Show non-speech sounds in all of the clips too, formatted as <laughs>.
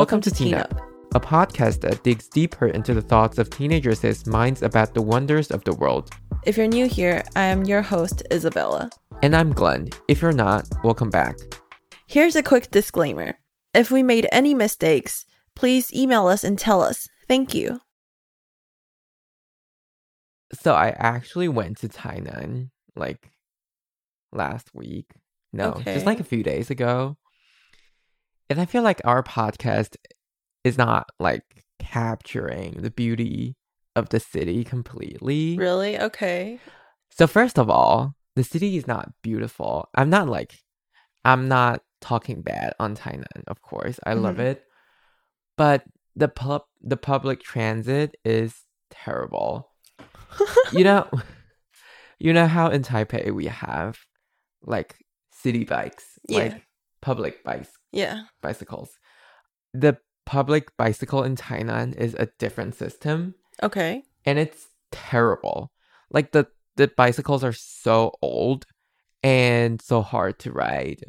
Welcome to Teen Up, a podcast that digs deeper into the thoughts of teenagers' minds about the wonders of the world. If you're new here, I am your host, Isabella. And I'm Glenn. If you're not, welcome back. Here's a quick disclaimer if we made any mistakes, please email us and tell us. Thank you. So I actually went to Tainan like last week. No, Okay. just like a few days ago. And I feel like our podcast is not like capturing the beauty of the city completely. Really? Okay. So first of all, the city is not beautiful. I'm not like I'm not talking bad on Tainan, of course. I love Mhm. it. But the pub the public transit is terrible. <laughs> you know <laughs> you know how in Taipei we have like city bikes, Yeah. like public bikes Yeah. bicycles. The public bicycle in Tainan is a different system Okay. and it's terrible. Like the the bicycles are so old and so hard to ride.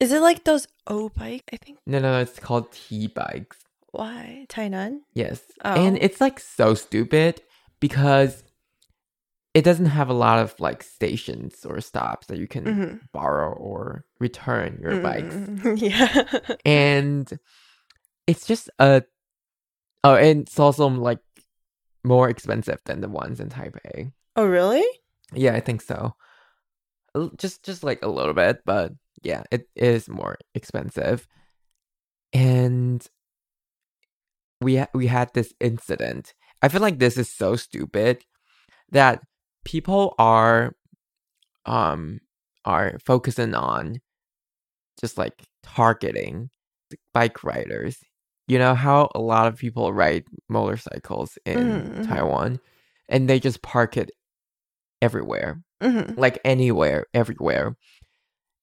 Is it like those O bike? I think. No, no, no, it's called T bikes. Why? Tainan? Yes. Oh. And it's like so stupid because it doesn't have a lot of like stations or stops that you can Mhm. borrow or return your bikes. Mm, <laughs> Yeah. <laughs> And it's just a Oh, and it's also like more expensive than the ones in Taipei. oh, really? Yeah, I think so. Just just like a little bit, but yeah, it is more expensive. And we ha- we had this incident. I feel like this is so stupid that people are um are focusing on just like targeting bike riders. You know how a lot of people ride motorcycles in Mhm, mhm. Taiwan and they just park it everywhere hmm like anywhere, everywhere.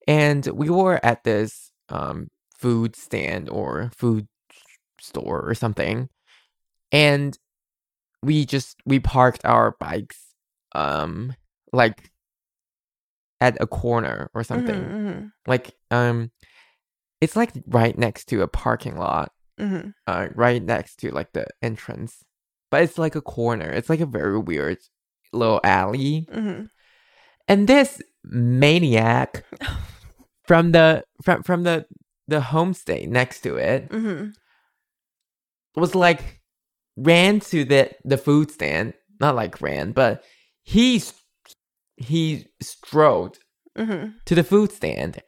And we were at this um food stand or food store or something. And we just we parked our bikes um like at a corner or something. hmm Like um it's like right next to a parking lot. hmm Uh right next to like the entrance. But it's like a corner. It's like a very weird little alley. hmm and this maniac <laughs> from the from from the the homestay next to it hmm was like ran to the the food stand not like ran but he he strode hmm to the food stand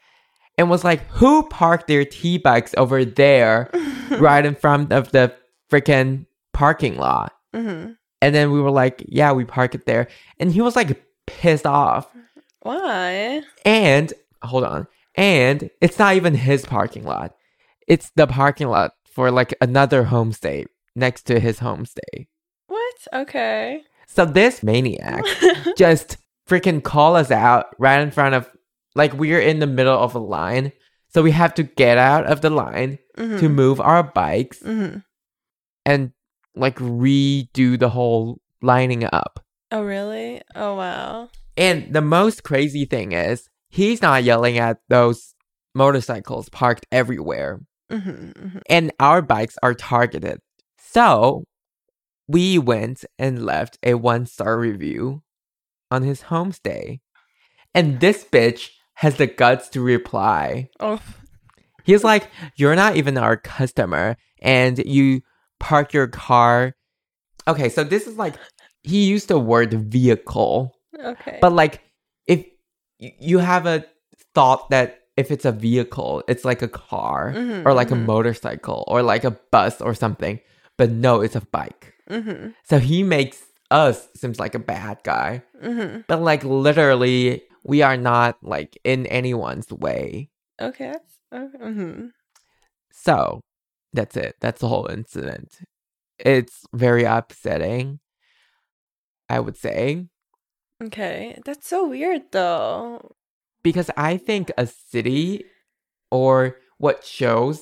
and was like who parked their T bikes over there <laughs> right in front of the freaking parking lot hmm and then we were like yeah we park it there and he was like pissed off Why? And hold on. And it's not even his parking lot. It's the parking lot for like another homestay next to his homestay. What? Okay. So this maniac <laughs> just freaking call us out right in front of like we're in the middle of a line. So we have to get out of the line to move our bikes hmm and like redo the whole lining up. Oh, really? Oh, wow. And the most crazy thing is he's not yelling at those motorcycles parked everywhere. hmm hmm and our bikes are targeted. So we went and left a one star review on his homestay. And this bitch has the guts to reply. Oh, He's like, You're not even our customer, and you park your car. Okay, so this is like, he used the word vehicle, okay. but like, if you have a thought that if it's a vehicle, it's like a car Mhm, or like a mhm. motorcycle or like a bus or something. But no, it's a bike. Hmm So he makes us seems like a bad guy. hmm But like literally, we are not like in anyone's way. Okay. That's, okay. hmm So that's it. That's the whole incident. It's very upsetting, I would say, Okay. That's so weird, though. because I think a city or what shows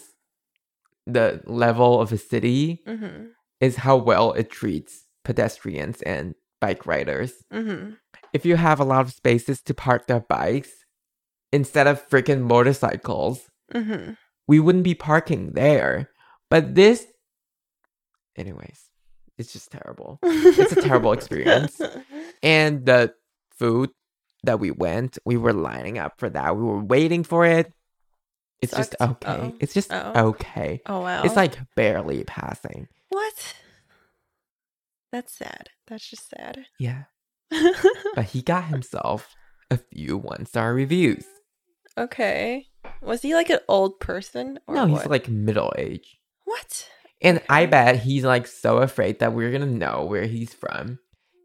the level of a city hmm is how well it treats pedestrians and bike riders. hmm If you have a lot of spaces to park their bikes instead of freaking motorcycles, hmm we wouldn't be parking there. But this, anyways, it's just terrible. It's a terrible experience. <laughs> And the food that we went, we were lining up for that. We were waiting for it. It's just okay. Oh. It's just Oh. okay. Oh wow. It's like barely passing. What? That's sad. That's just sad. Yeah. <laughs> But he got himself a few one star reviews. okay. Was he like an old person or no, he's what? like middle age. what? And I bet he's like so afraid that we're gonna know where he's from.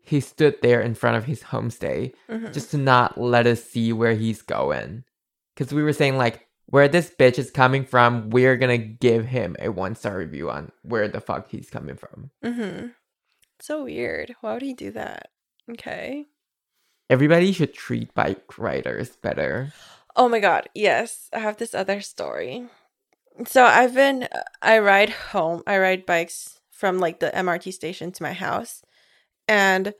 He stood there in front of his homestay Mhm. just to not let us see where he's going. Because we were saying, like, where this bitch is coming from, we're gonna give him a one star review on where the fuck he's coming from. Mm-hmm. So weird. Why would he do that? Okay. Everybody should treat bike riders better. Oh my god, yes. I have this other story. So I've been I ride home. I ride bikes from like the MRT station to my house. And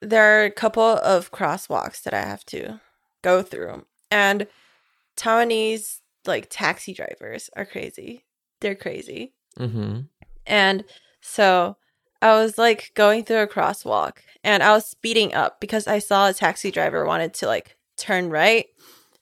there are a couple of crosswalks that I have to go through. And Taiwanese like taxi drivers are crazy. They're crazy. Mm-hmm. And so I was like going through a crosswalk and I was speeding up because I saw a taxi driver wanted to like turn right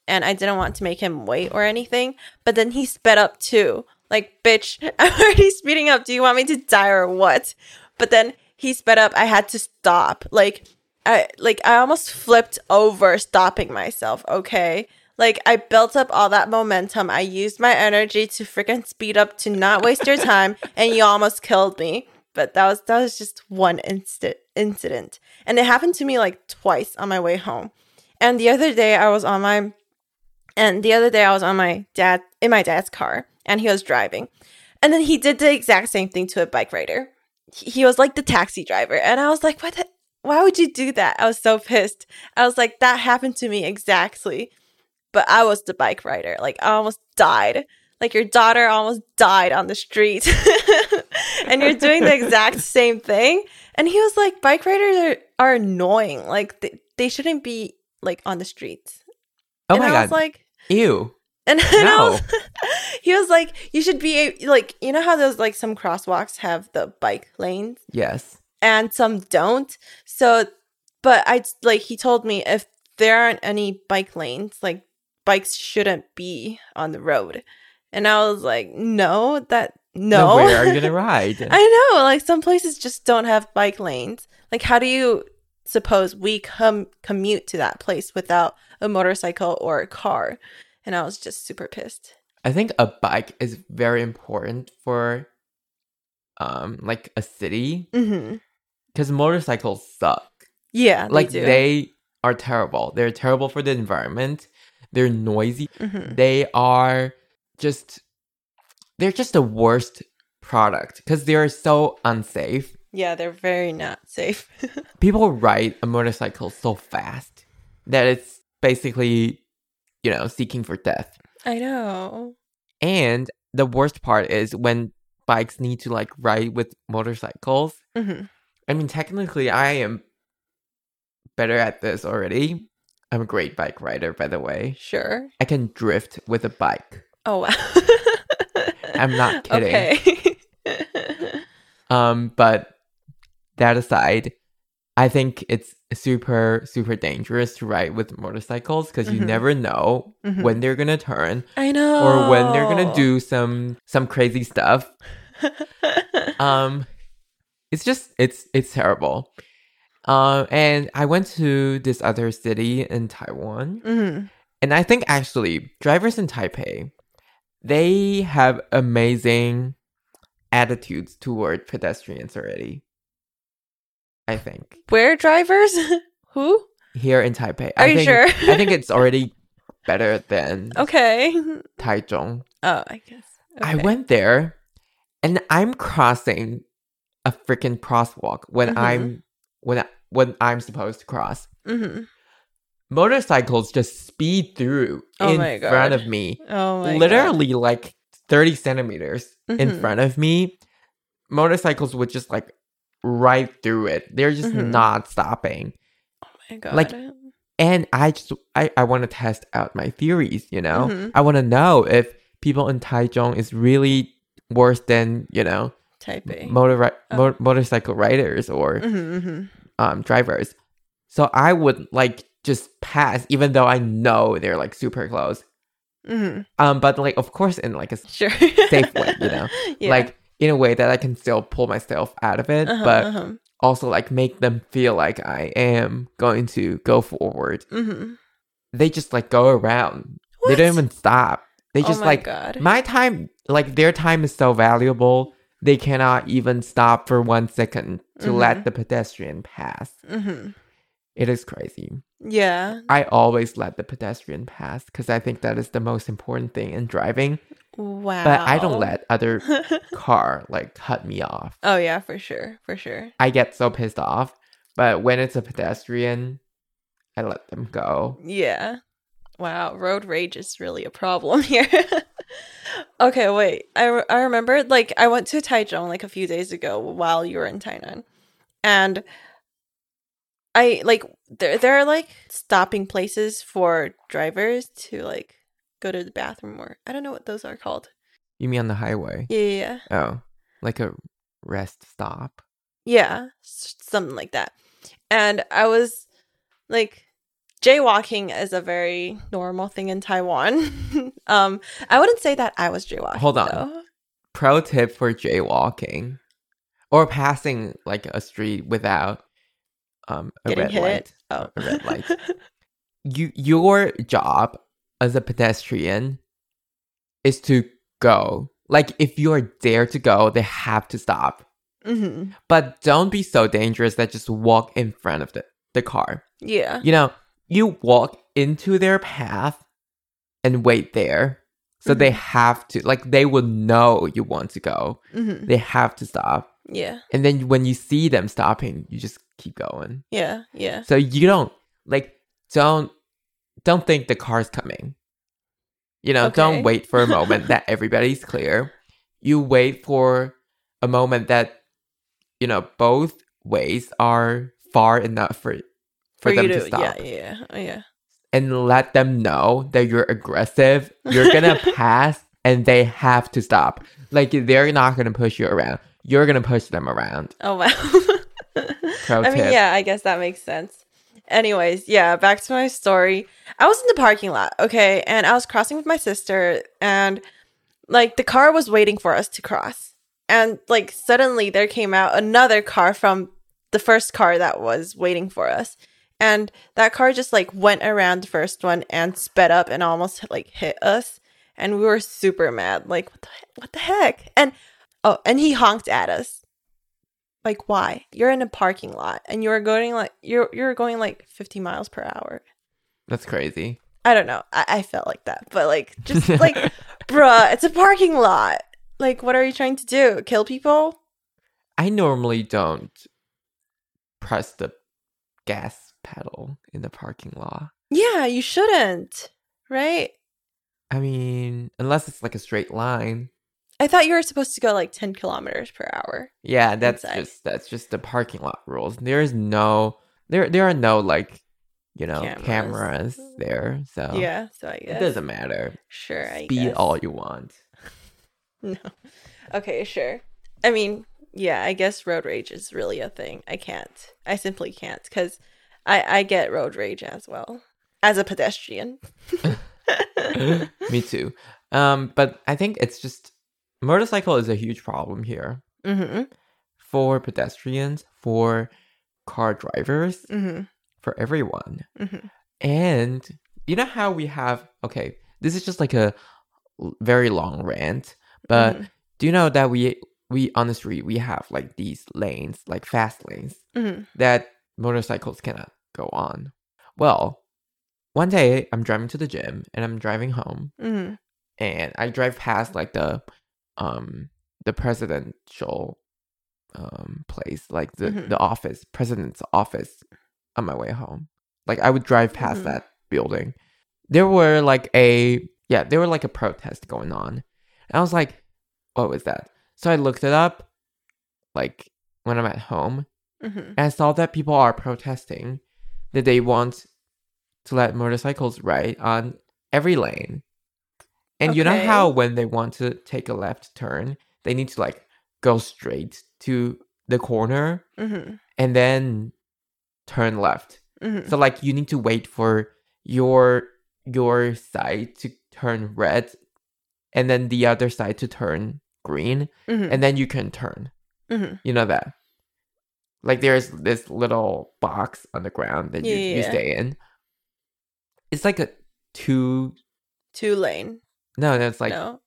and I didn't want to make him wait or anything. But then he sped up too. Like, bitch, <laughs> I'm already speeding up. Do you want me to die or what? But then he sped up. I had to stop. Like, I like I almost flipped over stopping myself, okay? Like I built up all that momentum. I used my energy to freaking speed up to not waste your time <laughs> and you almost killed me. But that was that was just one instant incident. And it happened to me like twice on my way home. And the other day I was on my and the other day I was on my dad in my dad's car and he was driving. And then he did the exact same thing to a bike rider. He, was like the taxi driver and I was like, "What the why would you do that? I was so pissed. I was like, that happened to me exactly. But I was the bike rider. Like, I almost died. Like, your daughter almost died on the street. <laughs> and you're doing the exact <laughs> same thing. And he was like, bike riders are, are annoying. Like, they, they shouldn't be, like, on the streets. Oh and my I god. was like, Ew. and, <laughs> and No. was, he was like, you should be, a- like, you know how those, like, some crosswalks have the bike lanes? Yes. and some don't. So, but I like he told me if there aren't any bike lanes, like bikes shouldn't be on the road. And I was like, no, that no. Then where are you gonna <laughs> ride? I know, like some places just don't have bike lanes. Like, how do you suppose we come commute to that place without a motorcycle or a car? And I was just super pissed. I think a bike is very important for um like a city because motorcycles suck. Yeah, they like do. they are terrible. They're terrible for the environment. They're noisy. Mhm. They are just they're just the worst product because they are so unsafe. Yeah, they're very not safe. <laughs> People ride a motorcycle so fast that it's basically, you know, seeking for death. I know. And the worst part is when bikes need to like ride with motorcycles. hmm I mean, technically, I am better at this already. I'm a great bike rider, by the way. Sure. I can drift with a bike. Oh wow. <laughs> I'm not kidding. Okay. <laughs> Um, but that aside, I think it's super, super dangerous to ride with motorcycles because you Mhm. never know Mhm. when they're gonna turn I know. or when they're gonna do some some crazy stuff. <laughs> Um, it's just it's it's terrible. Um, and I went to this other city in Taiwan, hmm and I think actually drivers in Taipei, they have amazing attitudes toward pedestrians already. I think Where drivers? <laughs> Who? here in Taipei, Are I you think, sure? I think <laughs> it's already better than Okay. Taichung. <laughs> Oh, I guess. I went there and I'm crossing a freaking crosswalk when Mhm. I'm when I, when I'm supposed to cross. Mhm. Motorcycles just speed through Oh in front of me. Oh my. Literally like 30 centimeters in Mhm. front of me. Motorcycles would just like right through it. They're just Mhm. not stopping. Oh my god. like, And I just I, I want to test out my theories, you know? Mhm. I want to know if people in Taichung is really worse than you know Taipei. motor Oh. mo- motorcycle riders or mm-hmm, mm-hmm. um drivers. So I would like just pass even though I know they're like super close. Mm-hmm. Um but like of course in like a Sure. safe way, you know. <laughs> Yeah. Like in a way that I can still pull myself out of it, Uh-huh, but uh-huh. also like make them feel like I am going to go forward. Mm-hmm. They just like go around. They don't even stop. They just oh like God. my time like their time is so valuable. They cannot even stop for one second to Mhm. let the pedestrian pass. mm-hmm. It is crazy. Yeah. I always let the pedestrian pass because I think that is the most important thing in driving. Wow. But I don't let other <laughs> car like cut me off. oh yeah, for sure, for sure. I get so pissed off. But when it's a pedestrian, I let them go. Yeah. Wow, road rage is really a problem <laughs> here. Okay, wait. I, re- I remember like I went to Taichung like a few days ago while you were in Tainan. And I like there there are like stopping places for drivers to like go to the bathroom or I don't know what those are called. You mean on the highway? Yeah, yeah, yeah. Oh, like a rest stop. Yeah, something like that. And I was like jaywalking is a very normal thing in Taiwan. <laughs> um I wouldn't say that I was jaywalking. Hold on. though. Pro tip for jaywalking or passing like a street without um a Getting red hit. light. Oh. A red light. <laughs> you your job as a pedestrian is to go. Like if you're there to go, they have to stop. hmm But don't be so dangerous that just walk in front of the, the car. Yeah. You know, you walk into their path and wait there. So they have to like they will know you want to go. hmm They have to stop. Yeah. And then when you see them stopping, you just keep going. Yeah. Yeah. So you don't like don't don't think the car's coming. You know, Okay. don't wait for a <laughs> moment that everybody's clear. You wait for a moment that you know both ways are far enough for for, them you to, stop Yeah. Yeah. Yeah. And let them know that you're aggressive. You're gonna <laughs> pass and they have to stop. Like they're not gonna push you around. You're gonna push them around. Oh wow. <laughs> Pro I mean, yeah, I guess that makes sense. Anyways, yeah, back to my story. I was in the parking lot, okay, and I was crossing with my sister, and like the car was waiting for us to cross. And like suddenly there came out another car from the first car that was waiting for us. And that car just like went around the first one and sped up and almost like hit us. And we were super mad. Like, what the, what the heck? And oh, and he honked at us like why you're in a parking lot and you're going like you're you're going like 50 miles per hour That's crazy. i don't know i, I felt like that but like just <laughs> like bruh it's a parking lot like what are you trying to do kill people I normally don't press the gas pedal in the parking lot. yeah you shouldn't right I mean, unless it's like a straight line. i thought you were supposed to go like 10 kilometers per hour Yeah, that's Inside. just that's just the parking lot rules. There is no there there are no like you know Cameras. cameras, there, so yeah so i guess it doesn't matter. sure i Speed guess. all you want. <laughs> no okay sure i mean yeah i guess road rage is really a thing i can't i simply can't because i i get road rage as well as a pedestrian <laughs> Me too. Um, but I think it's just motorcycle is a huge problem here mm-hmm for pedestrians, for car drivers, mm-hmm for everyone. mm-hmm And you know how we have okay, this is just like a very long rant, but Mhm. do you know that we we on the street we have like these lanes, like fast lanes mm-hmm that motorcycles cannot go on. Well, one day I'm driving to the gym and I'm driving home mm-hmm and I drive past like the um the presidential um place, like the Mhm. the office, president's office on my way home. Like I would drive past Mhm. that building. There were like a yeah, there were like a protest going on. And I was like, what was that? So I looked it up like when I'm at home mm-hmm and I saw that people are protesting that they want to let motorcycles ride on every lane. And you know how when they want to take a left turn, they need to like go straight to the corner Mm-hmm. and then turn left. Mm-hmm. So like you need to wait for your your side to turn red and then the other side to turn green Mm-hmm. and then you can turn. mm-hmm. You know that? Like there's this little box on the ground that you, Yeah, you stay in. It's like a two Two lane. no, no, it's like no.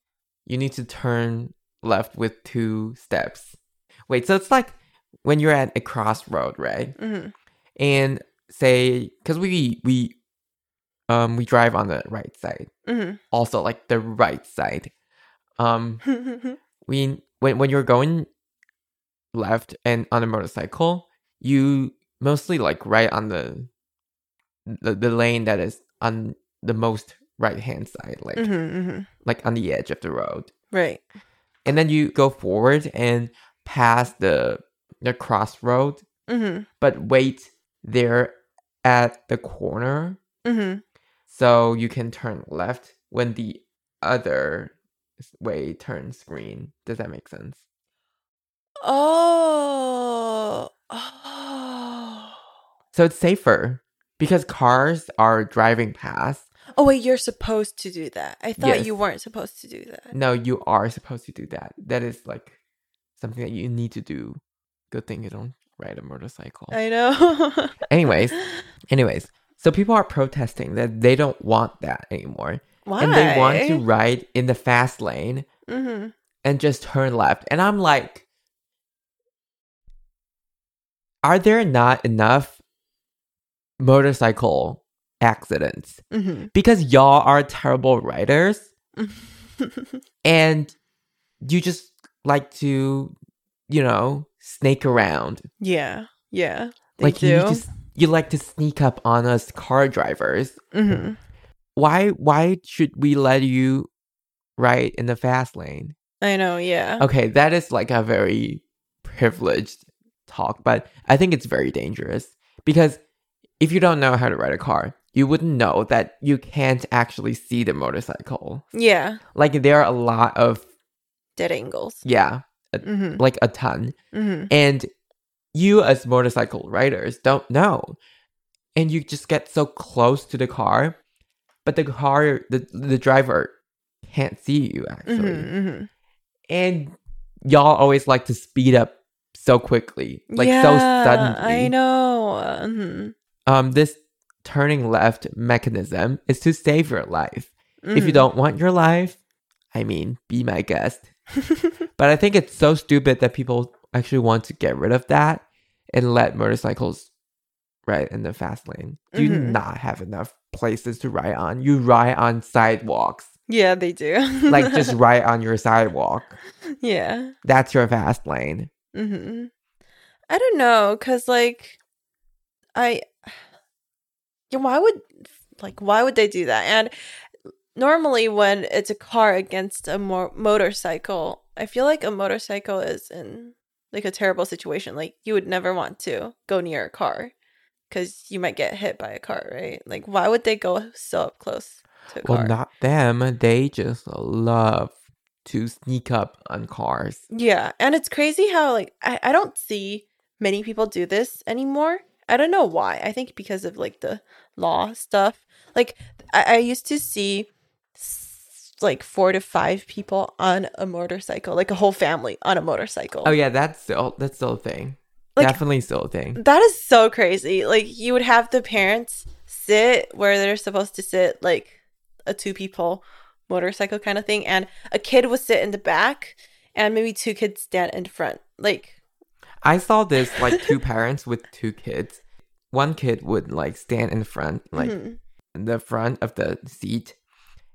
you need to turn left with two steps. Wait, so it's like when you're at a crossroad, right? Mm-hmm. And say because we we um we drive on the right side, Mm-hmm. also like the right side. Um, <laughs> we when when you're going left and on a motorcycle, you mostly like right on the the, the lane that is on the most right hand side, like mm-hmm. Mm-hmm. like on the edge of the road. Right. And then you go forward and pass the the crossroad, Mm-hmm. but wait there at the corner Mm-hmm. so you can turn left when the other way turns green. Does that make sense? Oh. Oh. So it's safer because cars are driving past. Oh wait, you're supposed to do that. I thought Yes. you weren't supposed to do that. No, you are supposed to do that. That is like something that you need to do. Good thing you don't ride a motorcycle. I know. <laughs> Anyways, anyways, so people are protesting that they don't want that anymore. Why? And they want to ride in the fast lane Mm-hmm. and just turn left. And I'm like, are there not enough motorcycle accidents? Mm-hmm. Because y'all are terrible riders <laughs> and you just like to, you know, snake around. yeah. Yeah. They like do. you just you like to sneak up on us car drivers. mm-hmm. Why why should we let you ride in the fast lane? I know. Yeah. Okay, that is like a very privileged talk, but I think it's very dangerous because if you don't know how to ride a car, you wouldn't know that you can't actually see the motorcycle. Yeah. Like there are a lot of Dead angles. yeah, Mm-hmm. like a ton. Mm-hmm. And you as motorcycle riders don't know. And you just get so close to the car, but the car the the driver can't see you actually. Mm-hmm. And y'all always like to speed up so quickly. Like yeah, so suddenly. I know. Mm-hmm. Um this turning left mechanism is to save your life. If you Mhm. don't want your life, I mean, be my guest. <laughs> But I think it's so stupid that people actually want to get rid of that and let motorcycles ride in the fast lane. Do you Mhm. not have enough places to ride on? You ride on sidewalks. yeah, they do. Like just <laughs> ride on your sidewalk. yeah. That's your fast lane. Hmm I don't know, cause like, I, yeah, why would like why would they do that? And normally when it's a car against a mo- motorcycle, I feel like a motorcycle is in like a terrible situation. Like you would never want to go near a car because you might get hit by a car, right? Like why would they go so up close to a Well, car? not them. They just love to sneak up on cars. Yeah, and it's crazy how like I, I don't see many people do this anymore. I don't know why. I think because of like the law stuff. Like I, I used to see like four to five people on a motorcycle, like a whole family on a motorcycle. Oh yeah, that's still that's still a thing. Like- Definitely still a thing. That is so crazy. Like you would have the parents sit where they're supposed to sit, like a two people motorcycle kind of thing, and a kid would sit in the back, and maybe two kids stand in front. Like I saw this like two parents with two kids. One kid would like stand in front, like mhm. in the front of the seat,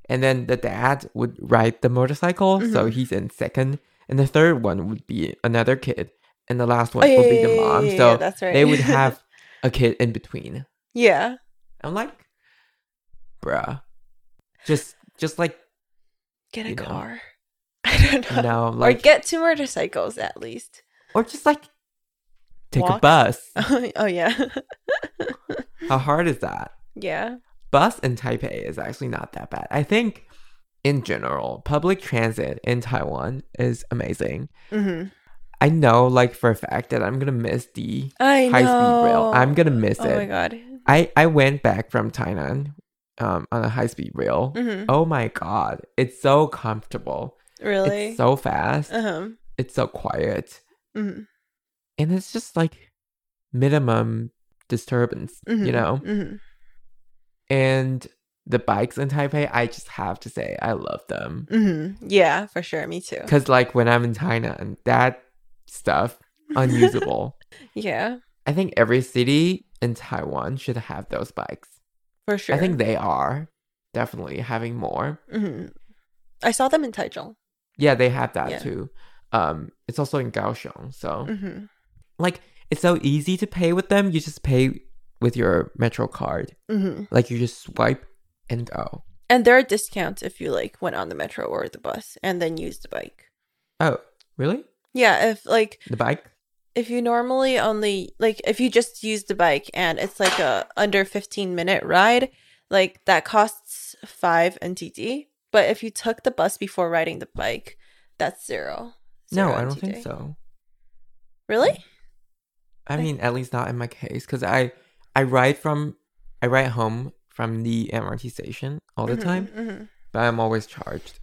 and then the dad would ride the motorcycle, so Mhm. he's in second, and the third one would be another kid, and the last Oh, one yeah, would be the mom. yeah, so yeah, that's right. they would have <laughs> a kid in between. yeah. I'm like, bruh, just just like Get a You know. car. <laughs> I don't know. you know, or like get two motorcycles at least. or just like take a bus. <laughs> oh yeah. <laughs> How hard is that? yeah. Bus in Taipei is actually not that bad. I think in general, public transit in Taiwan is amazing. Mm-hmm. I know, like for a fact, that I'm gonna miss the I high know. speed rail. I'm gonna miss it. Oh my god. I I went back from Tainan, um, on a high speed rail. Mm-hmm. Oh my god, it's so comfortable. Really? It's so fast. uh-huh. It's so quiet, Mm-hmm. and it's just like minimum disturbance, you Mhm. know. Mm-hmm. And the bikes in Taipei, I just have to say, I love them. Mm-hmm. Yeah, for sure. Me too. Because like when I'm in Tainan, that stuff unusable. <laughs> Yeah, I think every city in Taiwan should have those bikes. For sure. I think they are definitely having more. hmm I saw them in Taichung. Yeah, they have that Yeah. too. Um, it's also in Kaohsiung, so Mm-hmm. like it's so easy to pay with them. You just pay with your Metro card. Mm-hmm. Like you just swipe and go. And there are discounts if you like went on the metro or the bus and then used the bike. Oh, really? Yeah, if like The bike? If you normally only like if you just use the bike and it's like a under 15 minute ride, like that costs 5 NTD. But if you took the bus before riding the bike, that's zero. No, I don't NTD. think so. Really? I I- mean, at least not in my case, because I I ride from I ride home from the MRT station all the Mhm, time, mhm. but I'm always charged.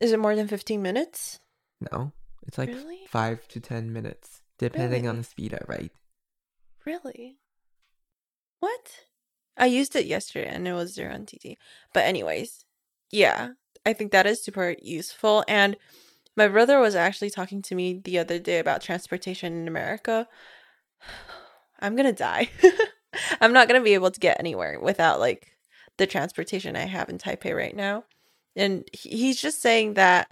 Is it more than 15 minutes? No, it's like Really? five to ten minutes, depending on the speed I write. Really? What? I used it yesterday and it was zero on TT. But anyways, yeah, I think that is super useful. And my brother was actually talking to me the other day about transportation in America. <sighs> I'm gonna die. <laughs> I'm not gonna be able to get anywhere without like the transportation I have in Taipei right now. And he's just saying that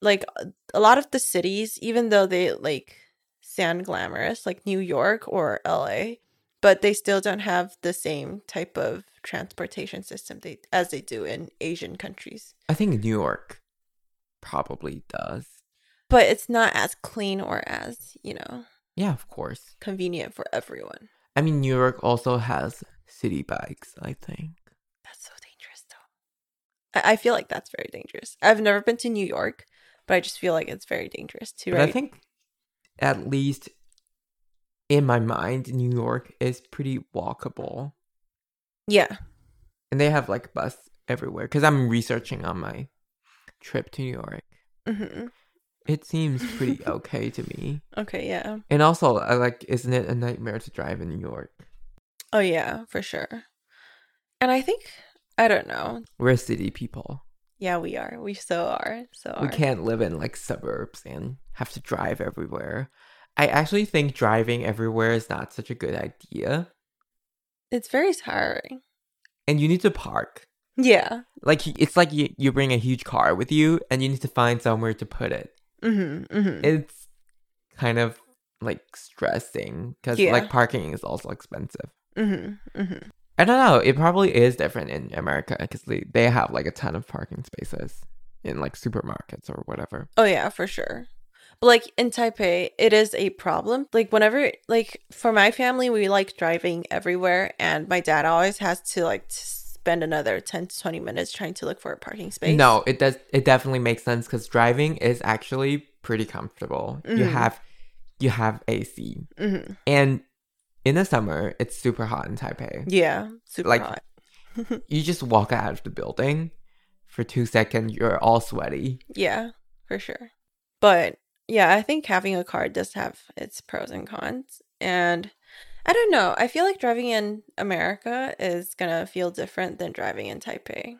like uh, a lot of the cities, even though they like sound glamorous, like New York or LA, but they still don't have the same type of transportation system they, as they do in Asian countries. I think New York probably does. But it's not as clean or as, you know, Yeah, of course. convenient for everyone. I mean, New York also has city bikes. I think. That's so dangerous, though. I, I feel like that's very dangerous. I've never been to New York, but I just feel like it's very dangerous to But ride. I think, at least in my mind, New York is pretty walkable. yeah. and they have like bus everywhere because i'm researching on my trip to new york hmm it seems pretty <laughs> okay to me Okay, yeah. and also i like isn't it a nightmare to drive in new york Oh, yeah, for sure. And I think, I don't know. we're city people Yeah, we are. We so are. So are. we can't live in like suburbs and have to drive everywhere i actually think driving everywhere is not such a good idea It's very tiring. and you need to park Yeah. like it's like you, you bring a huge car with you and you need to find somewhere to put it Mm-hmm. mm-hmm. it's kind of like stressing because Yeah. like parking is also expensive Mm-hmm. Mm-hmm. I don't know. It probably is different in America because they, they have like a ton of parking spaces in like supermarkets or whatever. Oh yeah, for sure. But like in Taipei, it is a problem. Like whenever like for my family, we like driving everywhere and my dad always has to like spend another 10 to 20 minutes trying to look for a parking space. No, it does. It definitely makes sense because driving is actually pretty comfortable. You Mhm. have you have AC, Mm-hmm. and in the summer it's super hot in Taipei. Yeah, super Like- hot. <laughs> You just walk out of the building for two seconds, you're all sweaty. Yeah, for sure. But yeah, I think having a car does have its pros and cons. And I don't know. I feel like driving in America is going to feel different than driving in Taipei. I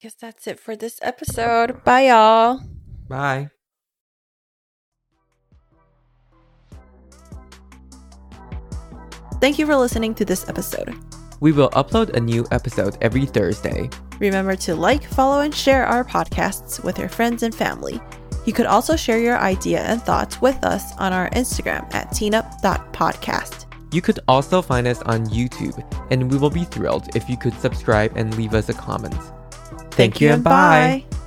guess that's it for this episode. Bye, y'all. Bye. Thank you for listening to this episode. We will upload a new episode every Thursday. Remember to like, follow, and share our podcasts with your friends and family. You could also share your idea and thoughts with us on our Instagram at teenup.podcast. You could also find us on YouTube, and we will be thrilled if you could subscribe and leave us a comment. Thank, you and bye. bye.